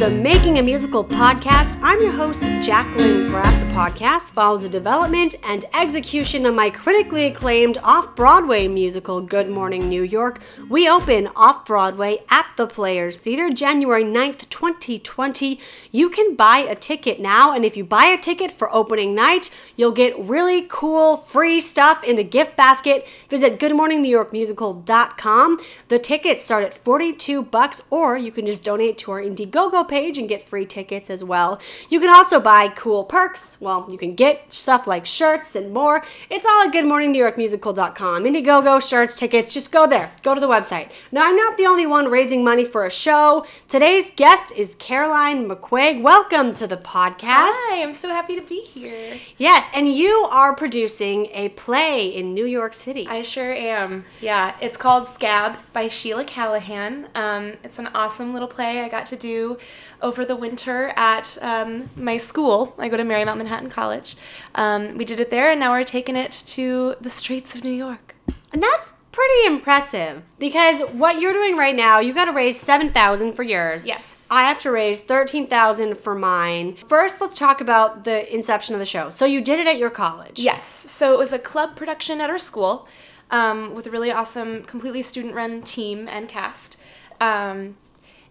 the Making a Musical podcast. I'm your host, Jacqueline Graff. The podcast follows the development and execution of my critically acclaimed off Broadway musical, Good Morning New York. We open off Broadway at the Players Theater January 9th, 2020. You can buy a ticket now, and if you buy a ticket for opening night, you'll get really cool free stuff in the gift basket. Visit goodmorningnewyorkmusical.com. The tickets start at 42 bucks, or you can just donate to our Indiegogo page and get free tickets as well. You can also buy cool perks. Well, you can get stuff like shirts and more. It's all at goodmorningnewyorkmusical.com. Indiegogo, shirts, tickets, just go there. Go to the website. Now, I'm not the only one raising money for a show. Today's guest is Caroline McQuaig. Welcome to the podcast. Hi, I'm so happy to be here. Yes, and you are producing a play in New York City. I sure am. Yeah, it's called Scab by Sheila Callaghan. Um, it's an awesome little play I got to do over the winter at um, my school. I go to Marymount Manhattan College. Um, we did it there, and now we're taking it to the streets of New York. And that's pretty impressive because what you're doing right now, you got to raise 7,000 for yours. Yes. I have to raise 13,000 for mine. First, let's talk about the inception of the show. So you did it at your college. Yes. So it was a club production at our school um, with a really awesome, completely student-run team and cast. Um,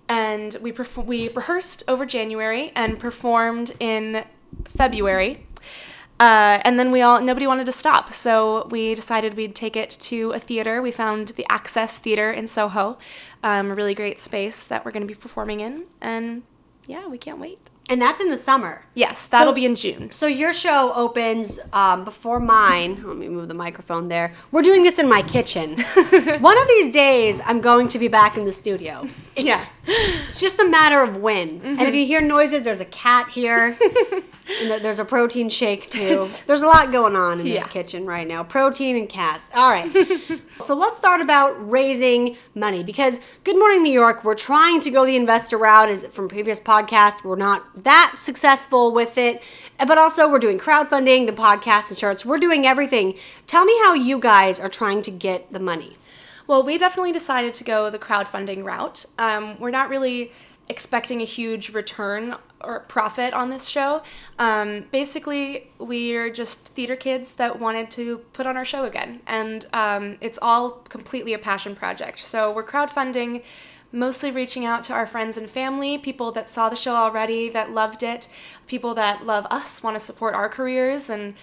and we perf- we rehearsed over January and performed in February. Uh, and then we all nobody wanted to stop, so we decided we'd take it to a theater. We found the Access Theater in Soho, um, a really great space that we're going to be performing in, and yeah, we can't wait. And that's in the summer. Yes, that'll be in June. So your show opens um, before mine. Let me move the microphone there. We're doing this in my kitchen. One of these days, I'm going to be back in the studio. It's, Yeah. it's just a matter of when. And if you hear noises, there's a cat here. and there's a protein shake too. There's a lot going on in this kitchen right now. Protein and cats. All right. so let's start about raising money because Good Morning New York, we're trying to go the investor route. As from previous podcasts, we're not that successful with it. But also, we're doing crowdfunding, the podcast and shirts. We're doing everything. Tell me how you guys are trying to get the money. Well, we definitely decided to go the crowdfunding route. Um, we're not really expecting a huge return or profit on this show. Um, basically, we're just theater kids that wanted to put on our show again, and um, it's all completely a passion project. So we're crowdfunding. Mostly reaching out to our friends and family, people that saw the show already, that loved it, people that love us, want to support our careers, and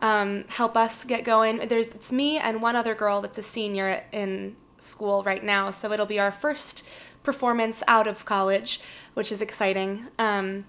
um, help us get going. There's it's me and one other girl that's a senior in school right now, so it'll be our first performance out of college, which is exciting. Um,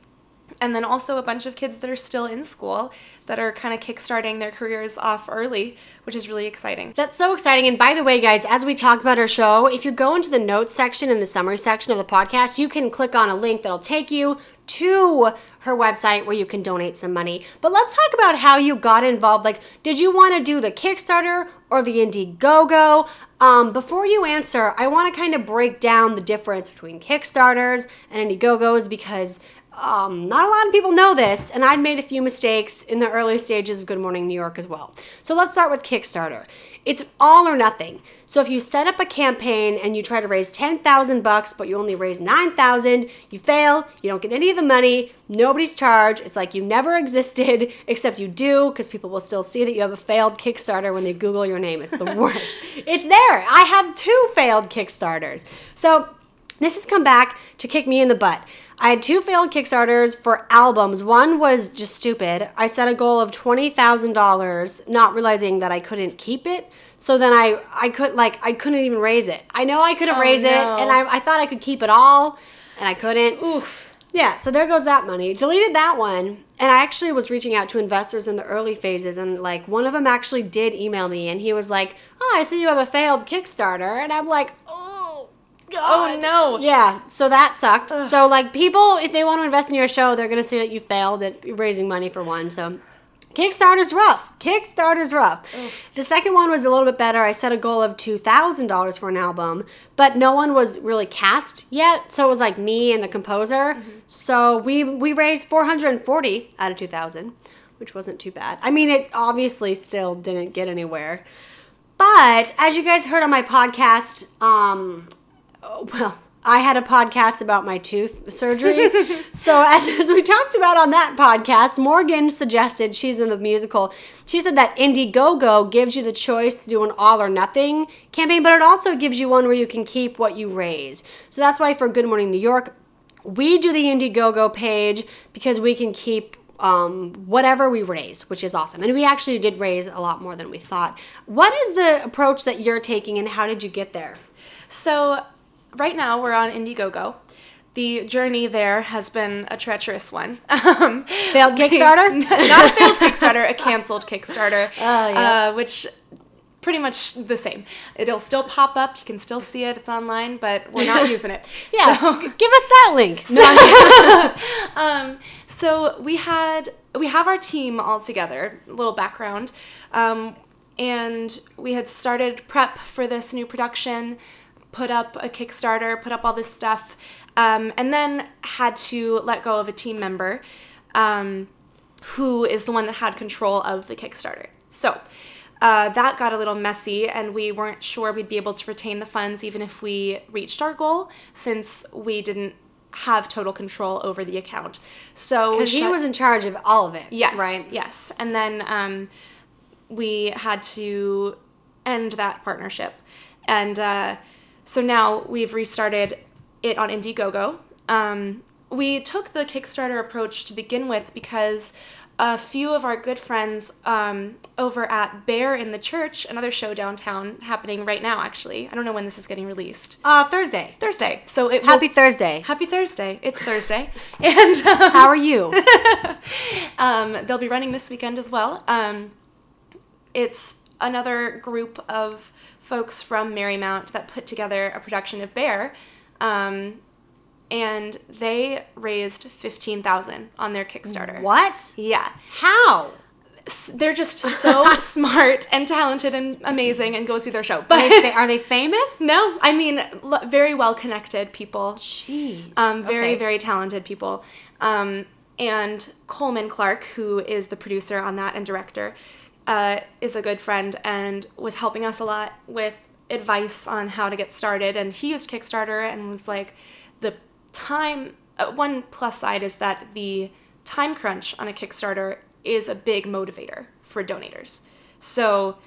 and then also a bunch of kids that are still in school that are kind of kickstarting their careers off early, which is really exciting. That's so exciting. And by the way, guys, as we talk about our show, if you go into the notes section in the summary section of the podcast, you can click on a link that'll take you to her website where you can donate some money. But let's talk about how you got involved. Like, did you want to do the Kickstarter or the Indiegogo? Um, before you answer, I want to kind of break down the difference between Kickstarters and Indiegogos because um, not a lot of people know this, and I've made a few mistakes in the early stages of Good Morning New York as well. So let's start with Kickstarter. It's all or nothing. So if you set up a campaign and you try to raise 10,000 bucks, but you only raise 9,000, you fail, you don't get any of the money, nobody's charged. It's like you never existed, except you do, because people will still see that you have a failed Kickstarter when they Google your name. It's the worst. it's there. I have two failed Kickstarters. So this has come back to kick me in the butt. I had two failed Kickstarters for albums. One was just stupid. I set a goal of $20,000, not realizing that I couldn't keep it. So then I, I could like I couldn't even raise it. I know I couldn't Oh, raise it, and I, I thought I could keep it all, and I couldn't. Oof. Yeah, so there goes that money. Deleted that one. And I actually was reaching out to investors in the early phases, and like one of them actually did email me, and he was like, "Oh, I see you have a failed Kickstarter," and I'm like, "Oh, God. Oh no. Yeah, so that sucked. So like people, if they want to invest in your show, they're gonna see that you failed at raising money for one. So Kickstarter's rough. Kickstarter's rough. The second one was a little bit better. I set a goal of two thousand dollars for an album, but no one was really cast yet. So it was like me and the composer. So we we raised four hundred and forty out of two thousand, which wasn't too bad. I mean, it obviously still didn't get anywhere. But as you guys heard on my podcast, um, oh, well, I had a podcast about my tooth surgery. so, as, as we talked about on that podcast, Morgan suggested she's in the musical. She said that Indiegogo gives you the choice to do an all or nothing campaign, but it also gives you one where you can keep what you raise. So, that's why for Good Morning New York, we do the Indiegogo page because we can keep um, whatever we raise, which is awesome. And we actually did raise a lot more than we thought. What is the approach that you're taking and how did you get there? So, right now we're on Indiegogo. The journey there has been a treacherous one. Um, failed Kickstarter? not a failed Kickstarter, a canceled Kickstarter. Oh, yeah. Uh, which pretty much the same. It'll still pop up. You can still see it. It's online, but we're not using it. Yeah, So- give us that link. um, so we had we have our team all together. A little background, um, and we had started prep for this new production, put up a Kickstarter, put up all this stuff, um, and then had to let go of a team member, um, who is the one that had control of the Kickstarter. So. Uh, that got a little messy, and we weren't sure we'd be able to retain the funds even if we reached our goal, since we didn't have total control over the account. So Because he was in charge of all of it. yes, Right? Yes, and then um, we had to end that partnership, and uh, so now we've restarted it on Indiegogo. Um, we took the Kickstarter approach to begin with because a few of our good friends um, over at Bear in the Church, another show downtown happening right now. Actually, I don't know when this is getting released. Uh, Thursday. Thursday. So it will- Happy Thursday. Happy Thursday. It's Thursday. And um, How are you? um, they'll be running this weekend as well. Um, it's another group of folks from Marymount that put together a production of Bear. Um, and they raised 15000 on their Kickstarter. what? Yeah. How? S- They're just so smart and talented and amazing and go see their show. Are But they, fa- are they famous? no, I mean, l- very well connected people. Jeez. Um, very, Okay. very talented people. Um, and Coleman Clark, who is the producer on that and director, uh, is a good friend and was helping us a lot with advice on how to get started. And he used Kickstarter and was like, the time, uh, one plus side is that the time crunch on a Kickstarter is a big motivator for donators. So,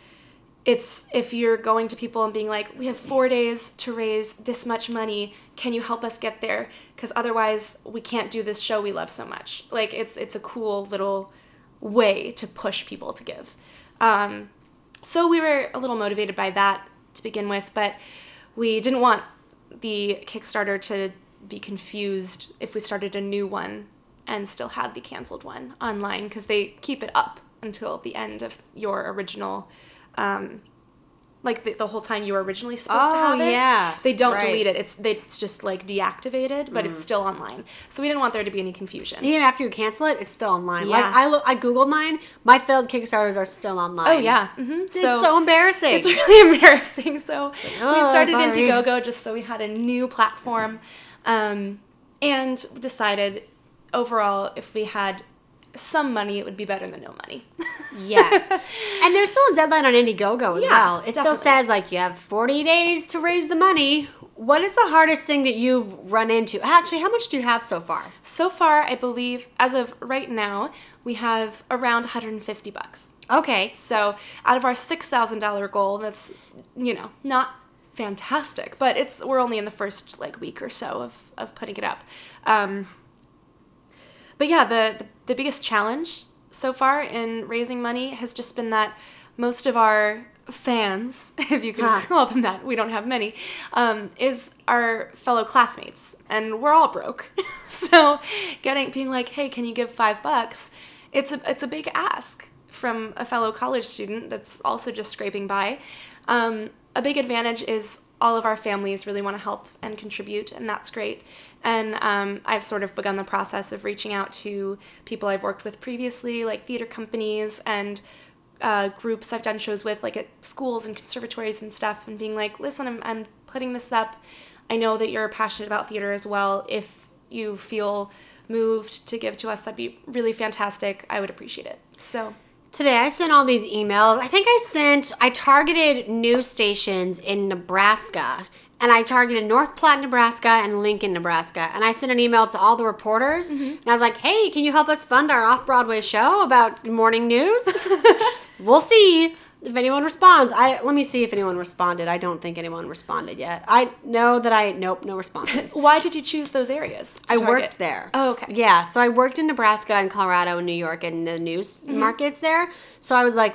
it's if you're going to people and being like, we have four days to raise this much money. Can you help us get there? Because otherwise, we can't do this show we love so much. Like it's it's a cool little way to push people to give. Um, so we were a little motivated by that to begin with, but we didn't want the Kickstarter to be confused if we started a new one and still had the canceled one online because they keep it up until the end of your original um, like the, the whole time you were originally supposed to Oh, have it. yeah. They don't Right. Mm. delete it. It's they, it's just like deactivated, but it's still online. So we didn't want there to be any confusion. Even after you cancel it, it's still online. Like Yeah. I look, I googled mine. My failed Kickstarters are still online. Oh yeah. hmm It's so, embarrassing. It's really embarrassing. So oh, we started sorry. Indiegogo just so we had a new platform, um, and decided overall if we had some money, it would be better than no money. yes. And there's still a deadline on Indiegogo as Yeah, well. It still says like you have 40 days to raise the money. What is the hardest thing that you've run into? Actually, how much do you have so far? so far, I believe as of right now, we have around 150 bucks. Okay. So out of our six thousand dollar goal, that's you know not fantastic, but it's we're only in the first like week or so of of putting it up. Um, but yeah, the, the the biggest challenge so far in raising money has just been that most of our fans, if you can call them that, we don't have many, um, is our fellow classmates, and we're all broke. so getting being like, hey, can you give five bucks? It's a it's a big ask from a fellow college student that's also just scraping by. Um, a big advantage is all of our families really want to help and contribute, and that's great. And um, I've sort of begun the process of reaching out to people I've worked with previously, like theater companies and uh, groups I've done shows with, like at schools and conservatories and stuff, and being like, listen, I'm, I'm putting this up. I know that you're passionate about theater as well. If you feel moved to give to us, that'd be really fantastic. I would appreciate it. So, Today I sent all these emails. I think I sent, I targeted news stations in Nebraska. And I targeted North Platte, Nebraska and Lincoln, Nebraska. And I sent an email to all the reporters. Mm-hmm. And I was like, hey, can you help us fund our off Broadway show about morning news? we'll see if anyone responds. I Let me see if anyone responded. I don't think anyone responded yet. I know that I, nope, no responses. Why did you choose those areas? I target? worked there. Oh, okay. Yeah, so I worked in Nebraska and Colorado and New York and the news Mm-hmm. markets there. So I was like,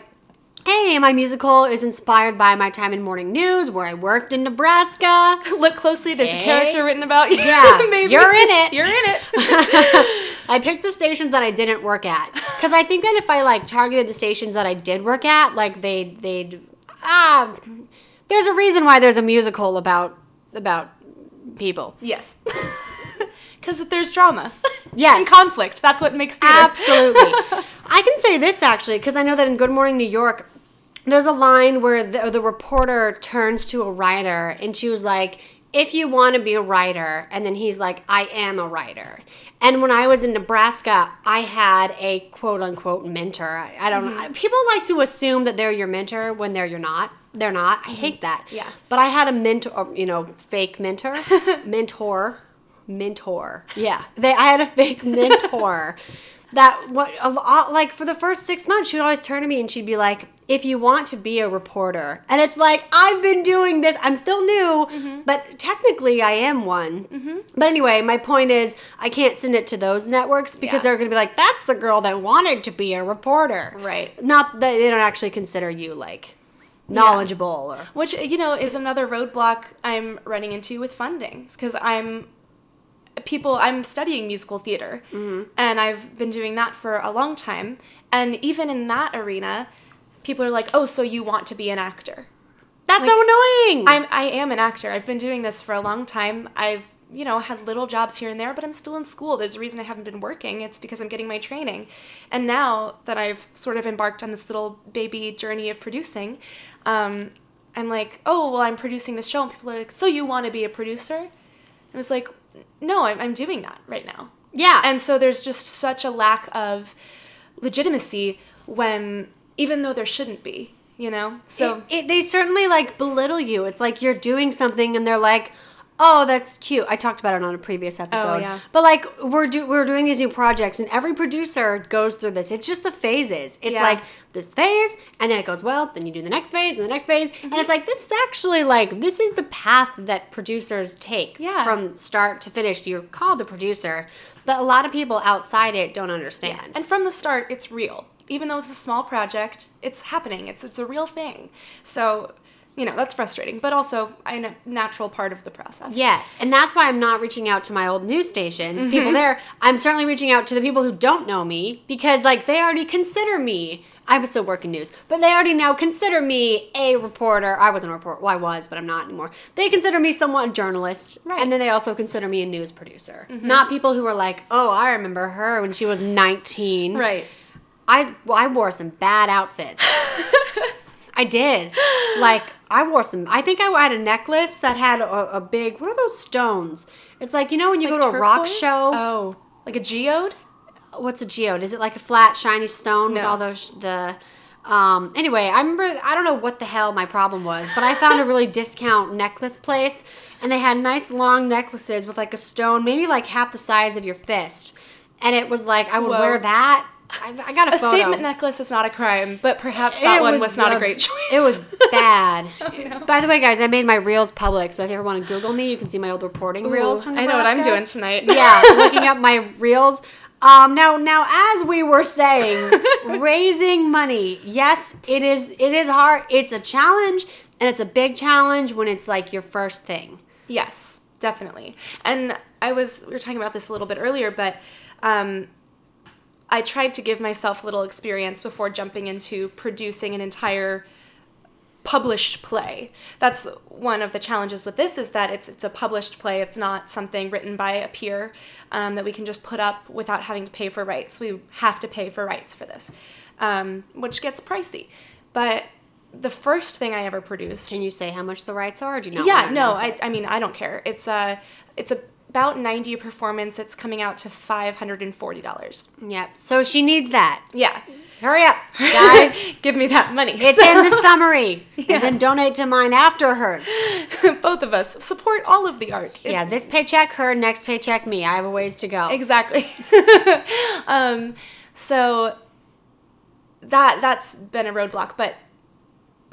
hey, my musical is inspired by my time in morning news where I worked in Nebraska. Look closely. There's Hey. a character written about you. Yeah, maybe you're in it. You're in it. I picked the stations that I didn't work at because I think that if I like targeted the stations that I did work at, like they they'd ah, there's a reason why there's a musical about about people. yes. Because there's drama. Yes. And conflict. That's what makes theater. Absolutely. I can say this actually because I know that in Good Morning New York, there's a line where the, the reporter turns to a writer and she was like, if you want to be a writer, and then he's like, I am a writer. And when I was in Nebraska, I had a quote unquote mentor. I, I don't mm-hmm. know. People like to assume that they're your mentor when they're you're not. They're not. I hate mm-hmm. that. Yeah. But I had a mentor, oh, you know, fake mentor, mentor, mentor. Yeah, they. I had a fake mentor that what a lot like for the first six months she would always turn to me and she'd be like, "If you want to be a reporter," and it's like I've been doing this. I'm still new, mm-hmm. but technically I am one. Mm-hmm. But anyway, my point is I can't send it to those networks because Yeah. they're going to be like, "That's the girl that wanted to be a reporter." Right. Not that they don't actually consider you like knowledgeable or Which, you know, is another roadblock I'm running into with funding. Because I'm people i'm studying musical theater mm-hmm. and i've been doing that for a long time and even in that arena people are like oh so you want to be an actor That's Like, so annoying. I'm I am an actor. I've been doing this for a long time. I've you know had little jobs here and there, but I'm still in school. There's a reason I haven't been working. It's because I'm getting my training. And now that I've sort of embarked on this little baby journey of producing, um, I'm like, oh well, I'm producing this show, and people are like, so you want to be a producer? I was like, no, I'm, I'm doing that right now. yeah. And so there's just such a lack of legitimacy when, even though there shouldn't be, you know? So. it, it, they certainly like belittle you. It's like you're doing something and they're like, "Oh, that's cute." I talked about it on a previous oh, episode. Oh, yeah. But like we're do, we're doing these new projects and every producer goes through this. It's just the phases. It's Yeah. like this phase and then it goes well, then you do the next phase and the next phase and it's mm-hmm. like this is actually like this is the path that producers take Yeah. from start to finish. You're called a producer, but a lot of people outside it don't understand. And from the start, it's real. Even though it's a small project, it's happening. It's it's a real thing. So, you know, that's frustrating, but also a natural part of the process. Yes, and that's why I'm not reaching out to my old news stations, Mm-hmm. people there. I'm certainly reaching out to the people who don't know me because, like, they already consider me. I was still working news, but they already now consider me a reporter. I wasn't a reporter. Well, I was, but I'm not anymore. They consider me somewhat a journalist, Right. Mm-hmm. and then they also consider me a news producer. Not people who are like, "Oh, I remember her when she was 19." Right. I well, I wore some bad outfits. I did. Like I wore some. I think I had a necklace that had a, a big. What are those stones? It's like you know when you Like go to a rock show. Oh, like a geode? What's a geode? Is it like a flat shiny stone with all those the? Um, anyway, I remember. I don't know what the hell my problem was, but I found a really discount necklace place, and they had nice long necklaces with like a stone, maybe like half the size of your fist, and it was like I would Whoa. wear that. I, I got a, A statement necklace is not a crime, but perhaps that It one was, not a great choice. It was bad. By the way, guys, I made my reels public, so if you ever want to Google me, you can see my old reporting reels from I know what I'm doing tonight. Yeah, looking up my reels. Um, now, now, as we were saying, raising money. Yes, it is. It is hard. It's a challenge, and it's a big challenge when it's like your first thing. Yes, definitely. And I was we were talking about this a little bit earlier, but um, I tried to give myself a little experience before jumping into producing an entire published play. That's one of the challenges with this is that it's it's a published play. It's not something written by a peer um, that we can just put up without having to pay for rights. We have to pay for rights for this, um, which gets pricey. But the first thing I ever produced Can you say how much the rights are? Or do you not yeah no I. I mean i don't care it's a it's a about 90 a performance, it's coming out to $540. Yep. So she needs that. Yeah. Hurry up, guys. Give me that money. It's in the summary. And then donate to mine after hers. Both of us support all of the art. It- Yeah, this paycheck her, next paycheck me. I have a ways to go. Exactly. um, so that that's been a roadblock, but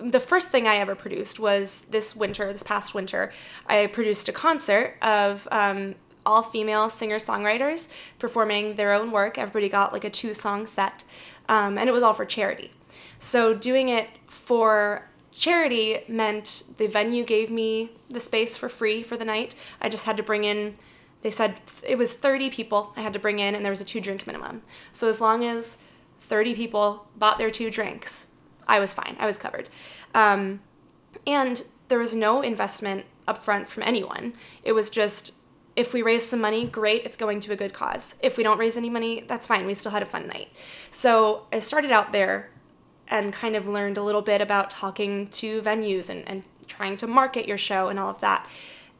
the first thing I ever produced was this winter, this past winter. I produced a concert of um, all female singer songwriters performing their own work. Everybody got like a two song set, um, and it was all for charity. So doing it for charity meant the venue gave me the space for free for the night. I just had to bring in. They said it was 30 people I had to bring in, and there was a two drink minimum. So as long as 30 people bought their two drinks, I was fine. I was covered. Um, and there was no investment upfront from anyone. It was just if we raise some money, great, it's going to a good cause. If we don't raise any money, that's fine. We still had a fun night. So I started out there and kind of learned a little bit about talking to venues and, and trying to market your show and all of that.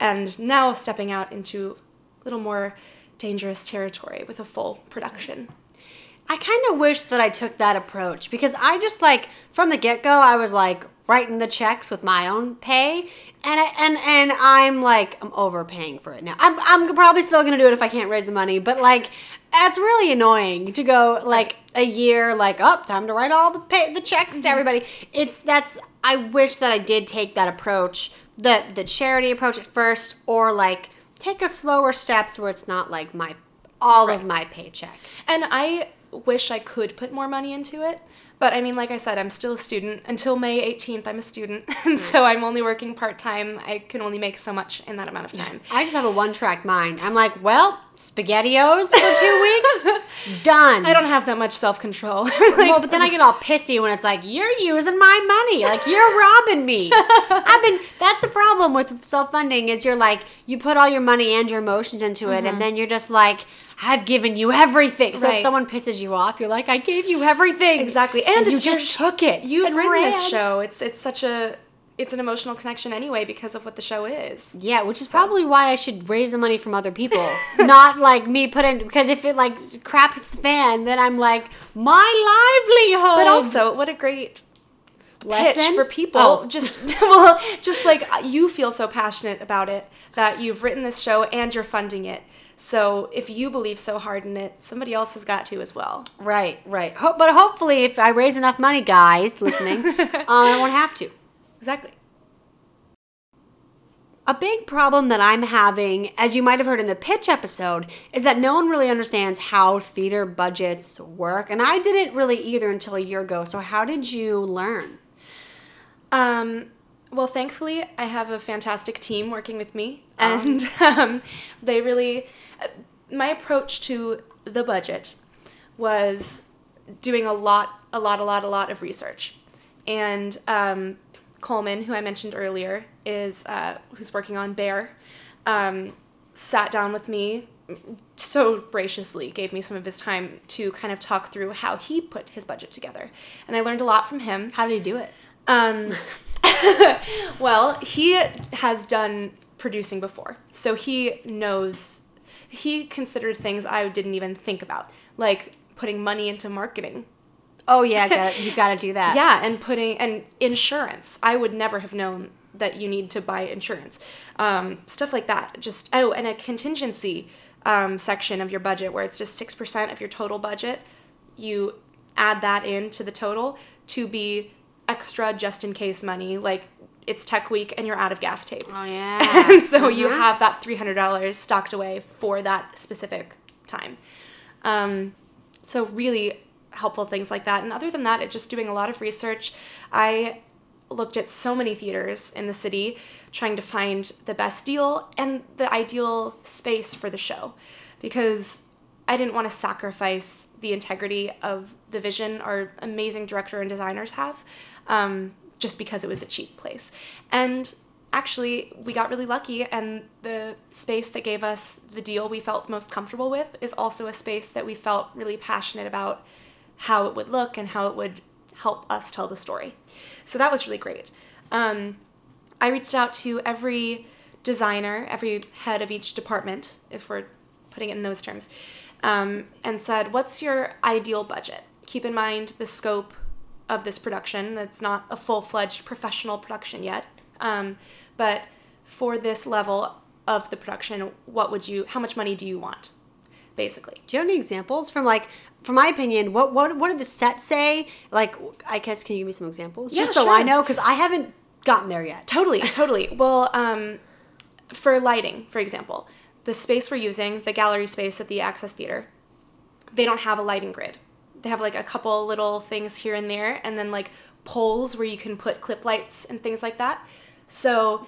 And now stepping out into a little more dangerous territory with a full production. I kind of wish that I took that approach because I just like from the get go I was like writing the checks with my own pay and I, and and I'm like I'm overpaying for it now. I'm I'm probably still gonna do it if I can't raise the money, but like that's really annoying to go like a year like oh time to write all the pay the checks to mm-hmm. everybody. It's that's I wish that I did take that approach the the charity approach at first or like take a slower steps where it's not like my all of my paycheck. And I wish I could put more money into it. But I mean, like I said, I'm still a student. Until May 18th, I'm a student. And so I'm only working part time. I can only make so much in that amount of time. I just have a one track mind. I'm like, well, SpaghettiOs for two weeks, done. I don't have that much self control. well, but then I get all pissy when it's like, you're using my money. Like, you're robbing me. I've been, that's the problem with self funding is you're like, you put all your money and your emotions into it, and mm-hmm. then you're just like, I've given you everything. So if someone pisses you off, you're like, I gave you everything. Exactly. And you it's your just sh- took it. You've and written this show. It's it's such a it's an emotional connection anyway because of what the show is. Yeah, which is probably why I should raise the money from other people, not like me put in. Because if it like crap hits the fan, then I'm like my livelihood. But also, what a great Lesson? pitch for people. Oh. Just well, just like uh, you feel so passionate about it that you've written this show and you're funding it. So if you believe so hard in it, somebody else has got to as well. right, right. Ho- but hopefully, if I raise enough money, guys listening, um, I won't have to. Exactly. A big problem that I'm having, as you might have heard in the pitch episode, is that no one really understands how theater budgets work, and I didn't really either until a year ago. So how did you learn? Um, well, thankfully, I have a fantastic team working with me, and um, they really. uh, My approach to the budget was doing a lot, a lot, a lot, a lot of research, and um, Coleman, who I mentioned earlier, is uh, who's working on Bear, um, sat down with me so graciously gave me some of his time to kind of talk through how he put his budget together and i learned a lot from him How did he do it? um, well, he has done producing before, so he knows. He considered things I didn't even think about, like putting money into marketing. Oh yeah, got you got to do that. Yeah, and putting and insurance. I would never have known that you need to buy insurance. Um, stuff like that. Just oh, and a contingency um, section of your budget where it's just six percent of your total budget. You add that into the total to be extra just in case money. Like it's Tech Week and you're out of gaff tape. Oh yeah. and so you Mhm. have that $300 stocked away for that specific time. Um, so really helpful things like that. And other than that, it just doing a lot of research. I looked at so many theaters in the city trying to find the best deal and the ideal space for the show because I didn't want to sacrifice the integrity of the vision our amazing director and designers have um, just because it was a cheap place. And actually, we got really lucky, and the space that gave us the deal we felt most comfortable with is also a space that we felt really passionate about how it would look and how it would help us tell the story. So that was really great. Um, I reached out to every designer, every head of each department, if we're putting it in those terms, um, and said, What's your ideal budget? Keep in mind the scope of this production. That's not a full fledged professional production yet. Um, but for this level of the production, what would you, how much money do you want? Basically. Do you have any examples from like, from my opinion, what what what did the set say? Like, I guess can you give me some examples, Yeah, just so I know, because I haven't gotten there yet. Totally, totally. Well, um, for lighting, for example, the space we're using, the gallery space at the Access Theater, they don't have a lighting grid. They have like a couple little things here and there, and then like poles where you can put clip lights and things like that. So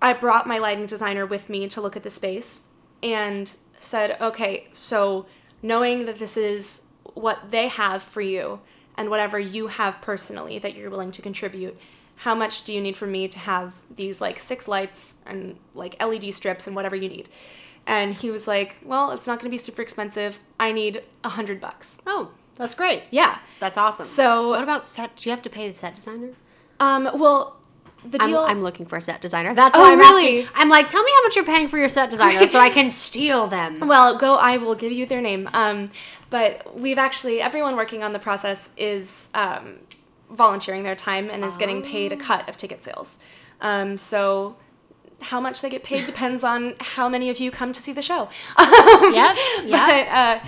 I brought my lighting designer with me to look at the space and said, okay, so knowing that this is what they have for you and whatever you have personally that you're willing to contribute, how much do you need from me to have these like six lights and like LED strips and whatever you need? And he was like, well, it's not going to be super expensive. I need a hundred bucks. Oh, that's great. Yeah. That's awesome. So- what about set? Do you have to pay the set designer? Um, well, the I'm, deal. I'm looking for a set designer. That's Oh, why I'm really? asking. I'm like, tell me how much you're paying for your set designer so I can steal them. Well, go. I will give you their name. Um, but we've actually everyone working on the process is um, volunteering their time and is getting paid a cut of ticket sales. Um, so how much they get paid depends on how many of you come to see the show. Yep, yep. But uh,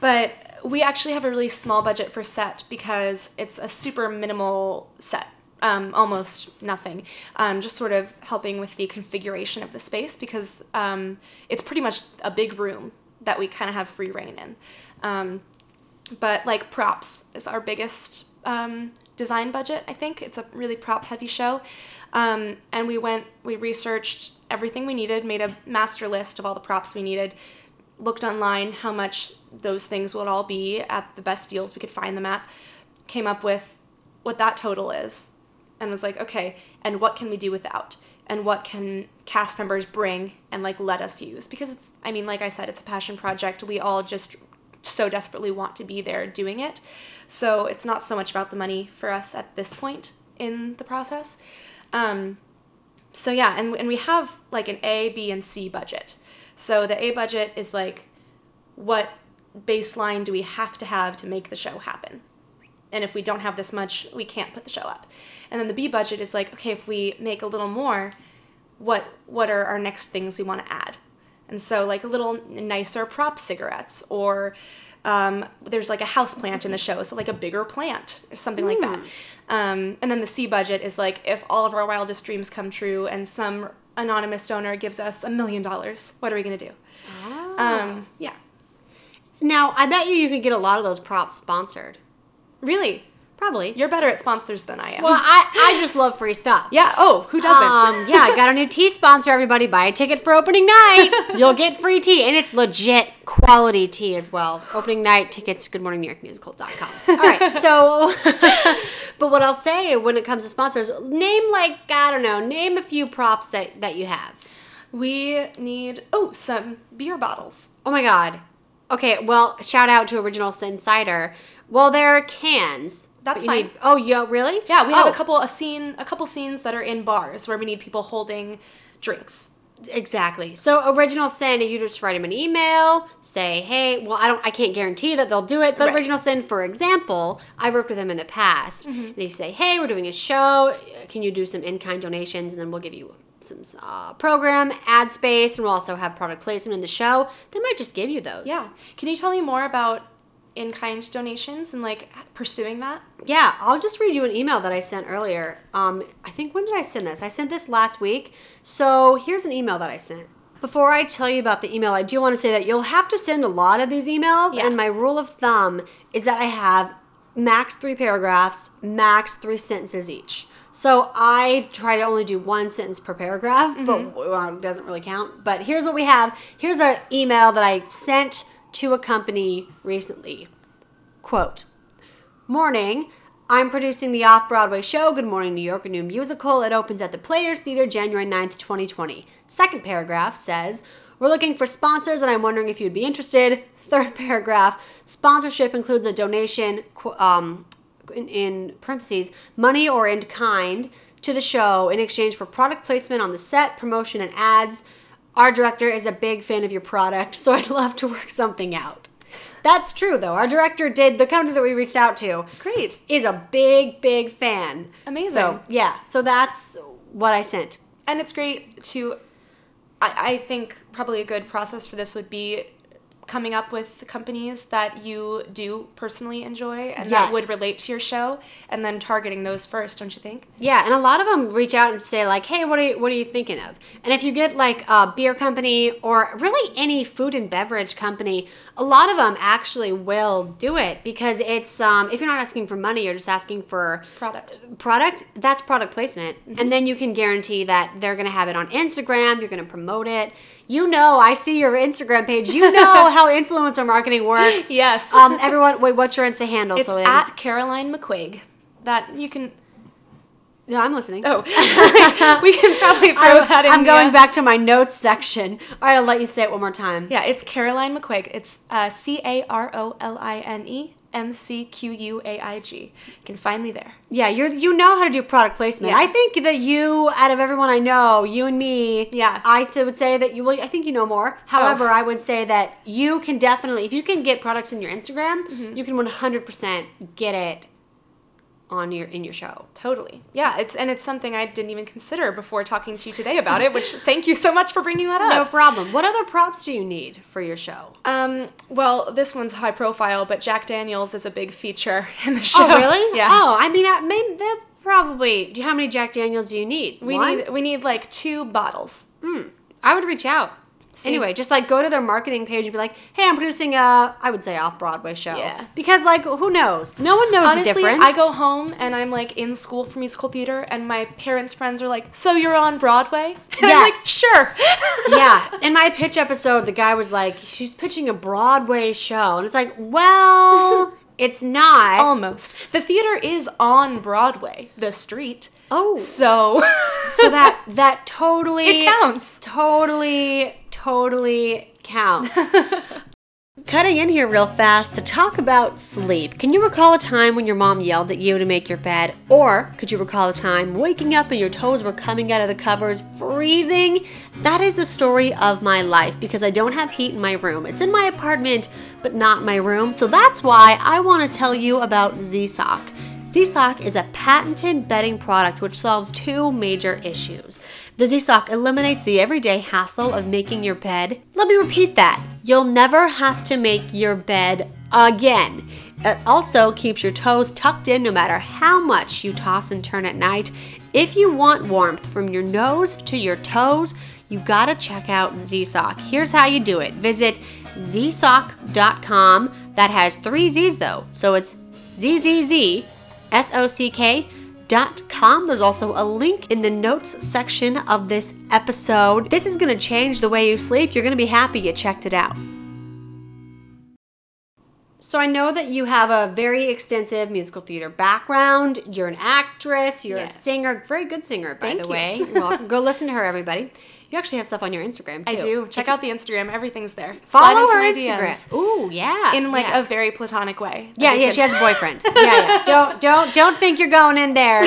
but we actually have a really small budget for set because it's a super minimal set. Um, almost nothing. Um, just sort of helping with the configuration of the space because um, it's pretty much a big room that we kind of have free reign in. Um, but like props is our biggest um, design budget. I think it's a really prop heavy show, um, and we went we researched everything we needed, made a master list of all the props we needed, looked online how much those things would all be at the best deals we could find them at, came up with what that total is, and was like, okay, and what can we do without? And what can cast members bring and like let us use? Because it's, I mean, like I said, it's a passion project. We all just so desperately want to be there doing it. So it's not so much about the money for us at this point in the process. Um, so yeah, and, and we have like an A, B, and C budget. So the A budget is like what baseline do we have to have to make the show happen? And if we don't have this much, we can't put the show up. And then the B budget is like, okay, if we make a little more, what what are our next things we want to add? And so like a little nicer prop cigarettes or um, there's like a house plant in the show, so like a bigger plant or something like that. Um, and then the C budget is like if all of our wildest dreams come true and some anonymous donor gives us a million dollars, what are we gonna do? Um, yeah, Now, I bet you you could get a lot of those props sponsored. really, Probably. you're better at sponsors than I am. well, I, I just love free stuff. yeah. Oh, who doesn't? Um, yeah, I got a new tea sponsor. Everybody buy a ticket for opening night. You'll get free tea, and it's legit quality tea as well. Opening night tickets, goodmorningnewyorkmusical.com. All right, so, but what I'll say when it comes to sponsors, name like, I don't know, name a few props that, that you have. we need oh some beer bottles. Oh my God. Okay, well, shout out to Original Sin Cider. Well, they're cans. That's fine. need- oh, yeah, really? Yeah, we have Oh. a couple a scene a couple scenes that are in bars where we need people holding drinks. Exactly. So original sin, if you just write them an email, say, hey, well, I don't, I can't guarantee that they'll do it, but Right. original sin, for example, I worked with them in the past, Mm-hmm. and if you say, hey, we're doing a show, can you do some in-kind donations, and then we'll give you some uh, program, ad space, and we'll also have product placement in the show. They might just give you those. Yeah. Can you tell me more about in kind donations and like pursuing that? Yeah, I'll just read you an email that I sent earlier. Um, I think when did I send this? I sent this last week. So here's an email that I sent. Before I tell you about the email, I do want to say that you'll have to send a lot of these emails, Yeah. and my rule of thumb is that I have max three paragraphs, max three sentences each. So I try to only do one sentence per paragraph, but well, it doesn't really count. But here's what we have. Here's an email that I sent to a company recently. Quote Morning. I'm producing the off Broadway show, Good Morning New York, a new musical. It opens at the Players Theater January 9th, 2020. Second paragraph says, We're looking for sponsors and I'm wondering if you'd be interested. Third paragraph, sponsorship includes a donation, um, in, in parentheses, money or in kind to the show in exchange for product placement on the set, promotion, and ads. Our director is a big fan of your product, so I'd love to work something out. That's true, though. Our director did, the company that we reached out to Great. is a big, big fan. Amazing. So, yeah, so that's what I sent. And it's great to, I, I think probably a good process for this would be coming up with companies that you do personally enjoy and that would relate to your show and then targeting those first, don't you think? Yeah, and a lot of them reach out and say like, "Hey, what are you, what are you thinking of?" And if you get like a beer company or really any food and beverage company, a lot of them actually will do it because it's um, if you're not asking for money, you're just asking for Product. product. That's product placement, and then you can guarantee that they're going to have it on Instagram. You're going to promote it. You know, I see your Instagram page. You know how influencer marketing works. Yes. Um, everyone, wait, what's your Insta handle? It's so at Caroline McQuaig. That you can. Yeah, I'm listening. Oh, we can probably throw I, that in. I'm going back to my notes section. All right, I'll let you say it one more time. Yeah, it's Caroline McQuaig. It's uh, C A R O L I N E M C Q U A I G. You can find me there. Yeah, you're you know how to do product placement. Yeah. I think that you, out of everyone I know, you and me, Yeah. I th- would say that you. Well, I think you know more. However, I would say that you can definitely, if you can get products in your Instagram, Mm-hmm. you can 100 percent get it on your in your show. Totally. Yeah, it's and it's something I didn't even consider before talking to you today about it. Which thank you so much for bringing that up. No problem. What other props do you need for your show? Um, well, this one's high profile, but Jack Daniels is a big feature in the show. Oh, really? Yeah. Oh, I mean, I- maybe that probably. How many Jack Daniels do you need? we One? need we need like two bottles. I would reach out. Anyway, just like go to their marketing page and be like, "Hey, I'm producing a, I would say off Broadway show." Yeah. Because like, who knows? No one knows the Honestly, difference. I go home and I'm like in school for musical theater, and my parents' friends are like, "So you're on Broadway?" And I'm like, Yes. "Sure." yeah. In my pitch episode, the guy was like, "She's pitching a Broadway show," and it's like, well, it's not. Almost. The theater is on Broadway, the street. oh, So, so that that totally it counts. Totally, totally counts. Cutting in here real fast to talk about sleep. Can you recall a time when your mom yelled at you to make your bed? Or could you recall a time waking up and your toes were coming out of the covers, freezing? That is the story of my life because I don't have heat in my room. It's in my apartment, but not my room. So that's why I want to tell you about Z-Sock. Z-Sock is a patented bedding product which solves two major issues. The Z-Sock eliminates the everyday hassle of making your bed. Let me repeat that. You'll never have to make your bed again. It also keeps your toes tucked in no matter how much you toss and turn at night. If you want warmth from your nose to your toes, you gotta check out Z-Sock. Here's how you do it. Visit zsock.com. That has three Z's though, so it's ZZZ S-O-C-K dot com. There's also a link in the notes section of this episode. This is gonna change the way you sleep. You're gonna be happy you checked it out. So I know that you have a very extensive musical theater background. You're an actress. You're a singer, very good singer, by Thank the you. way. You're welcome. Go listen to her, everybody. You actually have stuff on your Instagram too. I do. Check out the Instagram. Everything's there. Follow her Instagram. DMs. Ooh, yeah. In like yeah. a very platonic way. Yeah, yeah, she has a boyfriend. yeah, yeah. Don't don't don't think you're going in there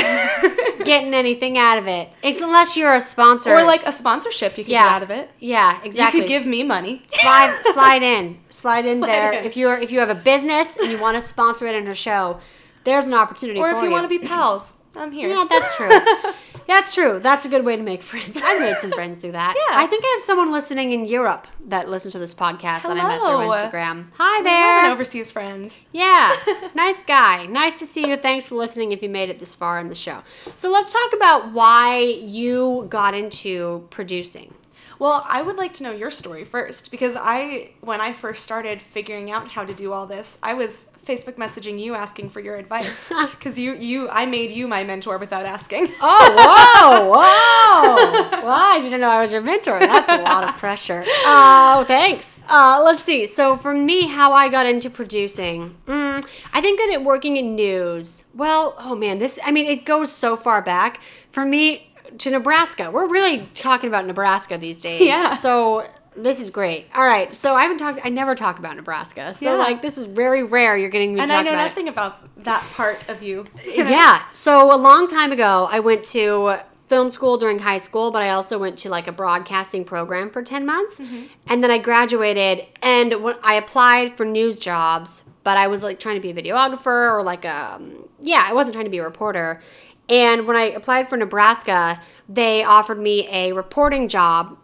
getting anything out of it. It's, unless you're a sponsor. Or like a sponsorship you can yeah. get out of it. Yeah, exactly. You could give me money. slide slide in. Slide in Slide there. in. If you're if you have a business and you want to sponsor it in her show, there's an opportunity Or if you want to be pals, I'm here. Yeah, that's true. Yeah, that's true. That's a good way to make friends. I've made some friends through that. Yeah. I think I have someone listening in Europe that listens to this podcast that I met through Hello. Instagram. Hi I have there. an overseas friend. Yeah, nice guy. Nice to see you. Thanks for listening if you made it this far in the show. So let's talk about why you got into producing. Well, I would like to know your story first because I, when I first started figuring out how to do all this, I was Facebook messaging you asking for your advice because you, you, I made you my mentor without asking. Oh, whoa, whoa. Well, I didn't know I was your mentor. That's a lot of pressure. Oh, thanks. Uh, let's see. So, for me, how I got into producing, mm, I think that it working in news, well, oh man, this, I mean, it goes so far back. For me, to Nebraska, we're really talking about Nebraska these days. Yeah. So, This is great. All right, so I haven't talked. I never talk about Nebraska, so Yeah. like this is very rare. You're getting me to And I know about it. nothing about that part of you. Yeah. So a long time ago, I went to film school during high school, but I also went to like a broadcasting program for 10 months. Mm-hmm. And then I graduated and when I applied for news jobs, but I was like trying to be a videographer or like a yeah, I wasn't trying to be a reporter. And when I applied for Nebraska, they offered me a reporting job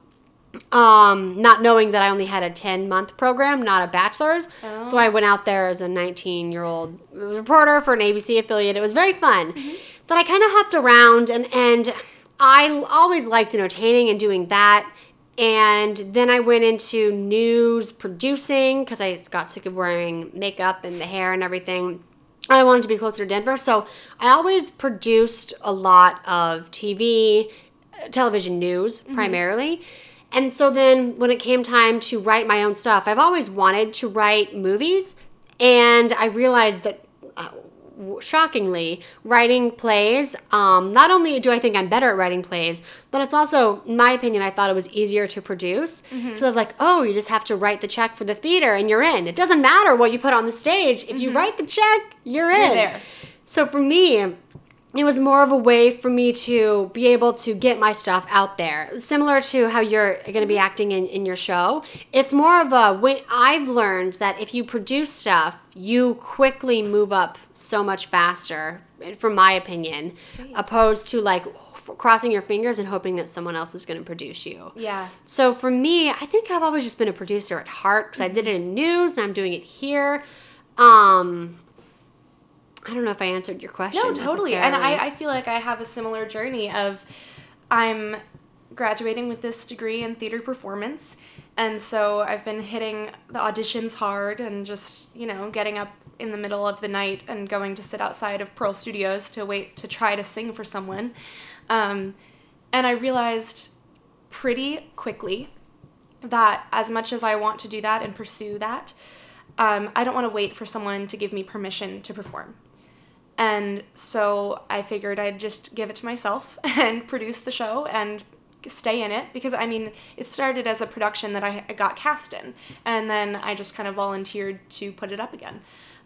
um, not knowing that I only had a 10 month program, not a bachelor's. So I went out there as a 19 year old reporter for an ABC affiliate. It was very fun. Then I kind of hopped around and, and I always liked entertaining and doing that. And then I went into news producing because I got sick of wearing makeup and the hair and everything. I wanted to be closer to Denver. So I always produced a lot of TV, television news mm-hmm. primarily. And so then when it came time to write my own stuff, I've always wanted to write movies. And I realized that, shockingly, writing plays, um, not only do I think I'm better at writing plays, but it's also, in my opinion, I thought it was easier to produce. Because I was like, oh, you just have to write the check for the theater and you're in. It doesn't matter what you put on the stage. If you write the check, you're in. there. So for me, it was more of a way for me to be able to get my stuff out there. Similar to how you're going to be acting in, in your show. It's more of a when I've learned that if you produce stuff, you quickly move up so much faster, from my opinion, opposed to like crossing your fingers and hoping that someone else is going to produce you. Yeah. So for me, I think I've always just been a producer at heart because I did it in news and I'm doing it here. Um, I don't know if I answered your question. No, totally. And. I, I feel like I have a similar journey of I'm graduating with this degree in theater performance. And so I've been hitting the auditions hard and just, you know, getting up in the middle of the night and going to sit outside of Pearl Studios to wait to try to sing for someone. Um, and I realized pretty quickly that as much as I want to do that and pursue that, um, I don't want to wait for someone to give me permission to perform. And so I figured I'd just give it to myself and produce the show and stay in it because I mean, it started as a production that I I got cast in, and then I just kind of volunteered to put it up again.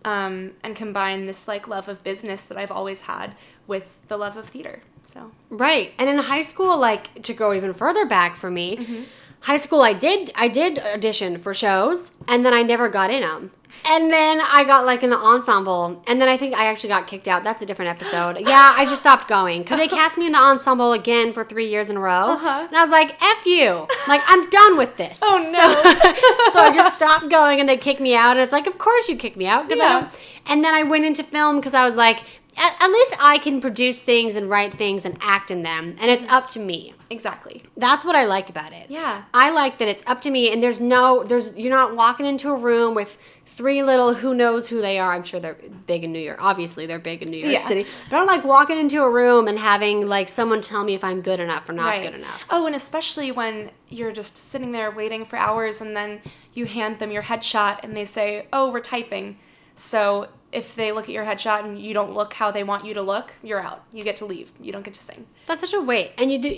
Um, and combine this like love of business that I've always had with the love of theater. So Right. And in high school, like to go even further back for me, Mm-hmm. high school I did I did audition for shows and then I never got in them. And then I got like in the ensemble and then I think I actually got kicked out. That's a different episode. Yeah, I just stopped going cuz they cast me in the ensemble again for 3 years in a row. Uh-huh. And I was like, "F you." Like I'm done with this. Oh, So, so I just stopped going and they kicked me out and it's like, "Of course you kicked me out because I Yeah. and then I went into film because I was like, at, at least I can produce things and write things and act in them, and it's up to me. exactly. That's what I like about it. Yeah. I like that it's up to me, and there's no, there's you're not walking into a room with three little who knows who they are. I'm sure they're big in New York. Obviously, they're big in New York Yeah. City. But I'm like walking into a room and having like someone tell me if I'm good enough or not good enough. Oh, and especially when you're just sitting there waiting for hours and then you hand them your headshot and they say, "Oh, we're typing." So if they look at your headshot and you don't look how they want you to look, you're out. You get to leave. You don't get to sing. That's such a wait. And you do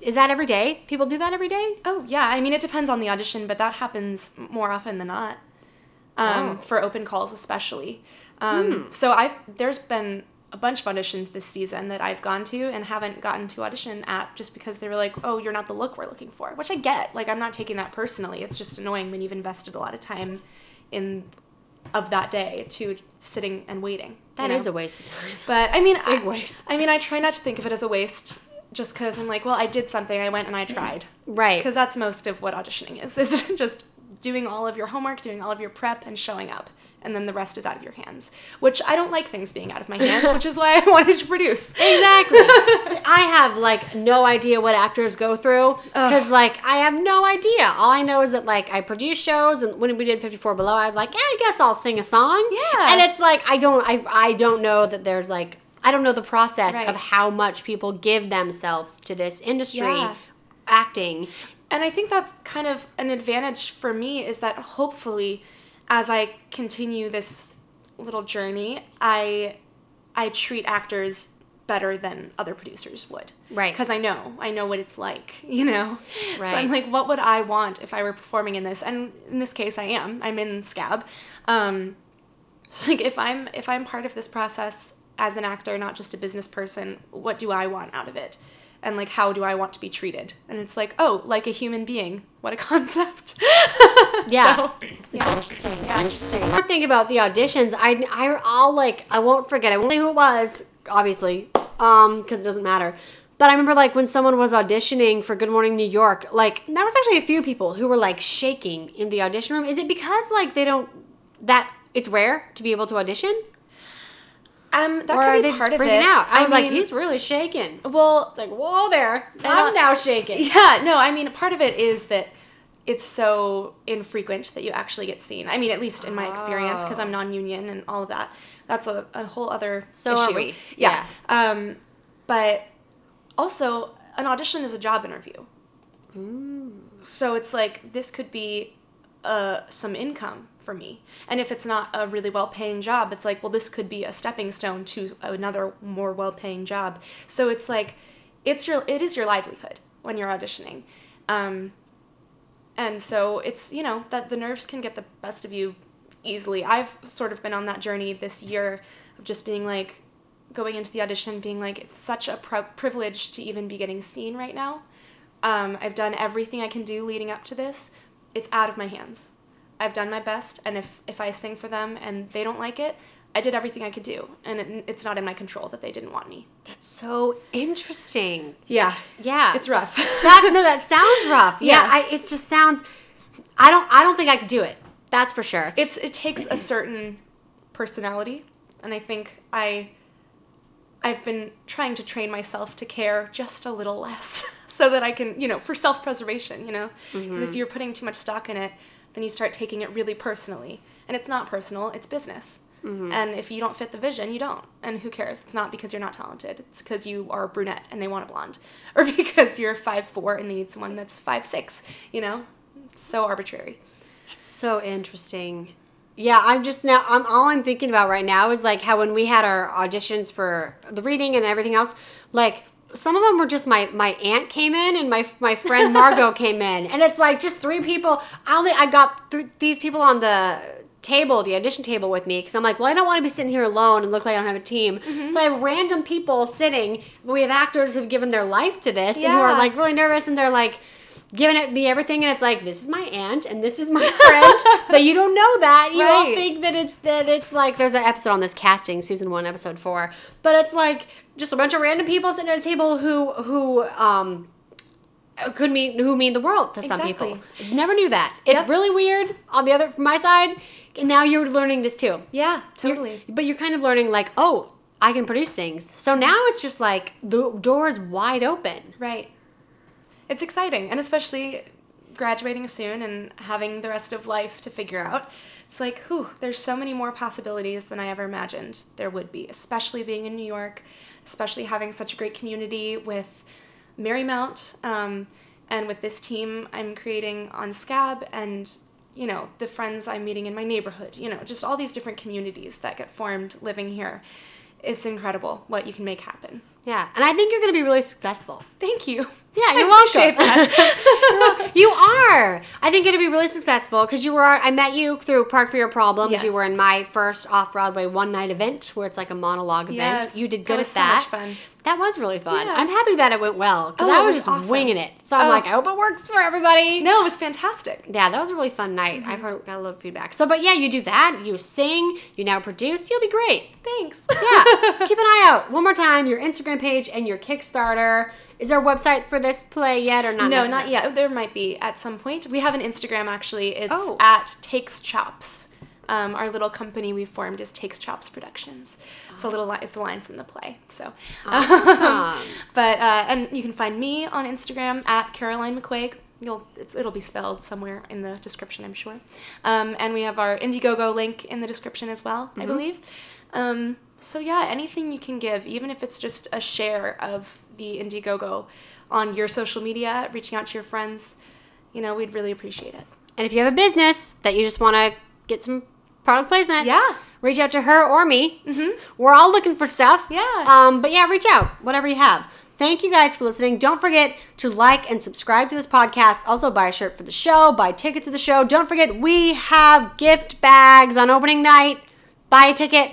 is that every day? People do that every day? Oh yeah, I mean it depends on the audition, but that happens more often than not. Um, Oh. For open calls, especially. Um, So I've there's been a bunch of auditions this season that I've gone to and haven't gotten to audition at just because they were like, "Oh, you're not the look we're looking for," which I get. Like I'm not taking that personally. It's just annoying when you've invested a lot of time in of that day to sitting and waiting. That you is a waste of time. But I mean, big I, waste. I mean, I try not to think of it as a waste, just because I'm like, well, I did something. I went and I tried. Right. Because that's most of what auditioning is. Is just doing all of your homework, doing all of your prep, and showing up, and then the rest is out of your hands. Which I don't like things being out of my hands, which is why I wanted to produce. Exactly. See, I have like no idea what actors go through because like I have no idea. All I know is that like I produce shows, and when we did Fifty Four Below, I was like, yeah, I guess I'll sing a song. Yeah. And it's like I don't, I, I don't know that there's like I don't know the process Right. of how much people give themselves to this industry, Yeah. acting. And I think that's kind of an advantage for me is that hopefully as I continue this little journey, I I treat actors better than other producers would. Right. Because I know, I know what it's like, you know? Right. So I'm like, what would I want if I were performing in this? And in this case, I am. I'm in Scab. Um, so like, if I'm if I'm part of this process as an actor, not just a business person, what do I want out of it? And like, how do I want to be treated? And it's like, oh, like a human being. What a concept. Yeah. So, yeah. Interesting. Interesting. One thing about the auditions, I, I, I'll like, I won't forget. I won't say who it was, obviously, um, because it doesn't matter. But I remember like when someone was auditioning for Good Morning New York, like there was actually a few people who were like shaking in the audition room. Is it because like they don't that it's rare to be able to audition, Um, that or could be they just part of freaking it. out? I was like, he's really shaking. well, It's like, whoa there, I I'm now shaking. Yeah, no, I mean, part of it is that it's so infrequent that you actually get seen. I mean, at least in my experience, because I'm non-union and all of that. That's a, a whole other So issue. are we. Yeah. Um, but also, an audition is a job interview. So it's like this could be uh, some income for me. And if it's not a really well paying job, it's like, well, this could be a stepping stone to another more well paying job. So it's like, it's your, it is your livelihood when you're auditioning. Um, and so it's, you know, that the nerves can get the best of you easily. I've sort of been on that journey this year of just being like, going into the audition being like, it's such a pri- privilege to even be getting seen right now. Um, I've done everything I can do leading up to this. It's out of my hands. I've done my best, and if if I sing for them and they don't like it, I did everything I could do, and it, it's not in my control that they didn't want me. That's so interesting. Yeah, Yeah, it's rough. that no, that sounds rough. Yeah, Yeah. I, it just sounds. I don't. I don't think I could do it. That's for sure. it's it takes a certain personality, and I think I I've been trying to train myself to care just a little less, so that I can you know for self preservation. You know, 'Cause if mm-hmm. you're putting too much stock in it, then you start taking it really personally, and it's not personal. It's business. Mm-hmm. And if you don't fit the vision, you don't. And who cares? It's not because you're not talented. It's because you are a brunette and they want a blonde, or because you're five four and they need someone that's five six. You know, it's so arbitrary. So interesting. Yeah, I'm just now. I'm all I'm thinking about right now is like how when we had our auditions for the reading and everything else, like some of them were just my my aunt came in and my my friend Margot came in, and it's like just three people. I only I got th- these people on the table, the audition table with me, because I'm like, well, I don't want to be sitting here alone and look like I don't have a team. Mm-hmm. So I have random people sitting. We have actors who've given their life to this and who are like really nervous, and they're like giving it me everything and it's like this is my aunt and this is my friend but you don't know that you all Right. think that it's that it's like there's an episode on this casting season one episode four but it's like just a bunch of random people sitting at a table who who um could mean who mean the world to some people never knew that it's Yep. really weird on the other from my side and now you're learning this too Yeah, You're- totally. but you're kind of learning like oh i can produce things so now it's just like the door is wide open Right. It's exciting, and especially graduating soon and having the rest of life to figure out. It's like, whew, there's so many more possibilities than I ever imagined there would be, especially being in New York, especially having such a great community with Marymount, um, and with this team I'm creating on Scab, and you know, the friends I'm meeting in my neighborhood, you know, just all these different communities that get formed living here. It's incredible what you can make happen. yeah and i think you're going to be really successful Thank you. Yeah, you're I welcome. appreciate that. you are. I think it'd be really successful because you were. I met you through Park for Your Problems. Yes. You were in my first off Broadway one night event where it's like a monologue event. Yes, You did that good was at so that. much fun. That was really fun. Yeah. I'm happy that it went well because Oh, I was was just awesome. winging it. So I'm Oh. like, I hope it works for everybody. No, it was fantastic. Yeah, that was a really fun night. Mm-hmm. I've heard got a lot of feedback. So, but yeah, you do that. You sing. You now produce. You'll be great. Thanks. Yeah, so keep an eye out. One more time, your Instagram page and your Kickstarter. Is there a website for this play yet or not? no, not yet. There might be at some point. We have an Instagram actually. It's Oh. at Takes Chops. Um, our little company we formed is Takes Chops Productions. It's a little li- it's a line from the play. So, Awesome. but uh, and you can find me on Instagram at Caroline McQuaig. You'll it's, it'll be spelled somewhere in the description, I'm sure. Um, and we have our Indiegogo link in the description as well, I believe. So yeah, anything you can give, even if it's just a share of the Indiegogo on your social media, reaching out to your friends, you know, we'd really appreciate it. And if you have a business that you just want to get some product placement, Yeah. reach out to her or me. Mm-hmm. We're all looking for stuff. Yeah. Um, but yeah, reach out, whatever you have. Thank you guys for listening. Don't forget to like and subscribe to this podcast. Also, buy a shirt for the show, buy tickets to the show. Don't forget, we have gift bags on opening night. Buy a ticket.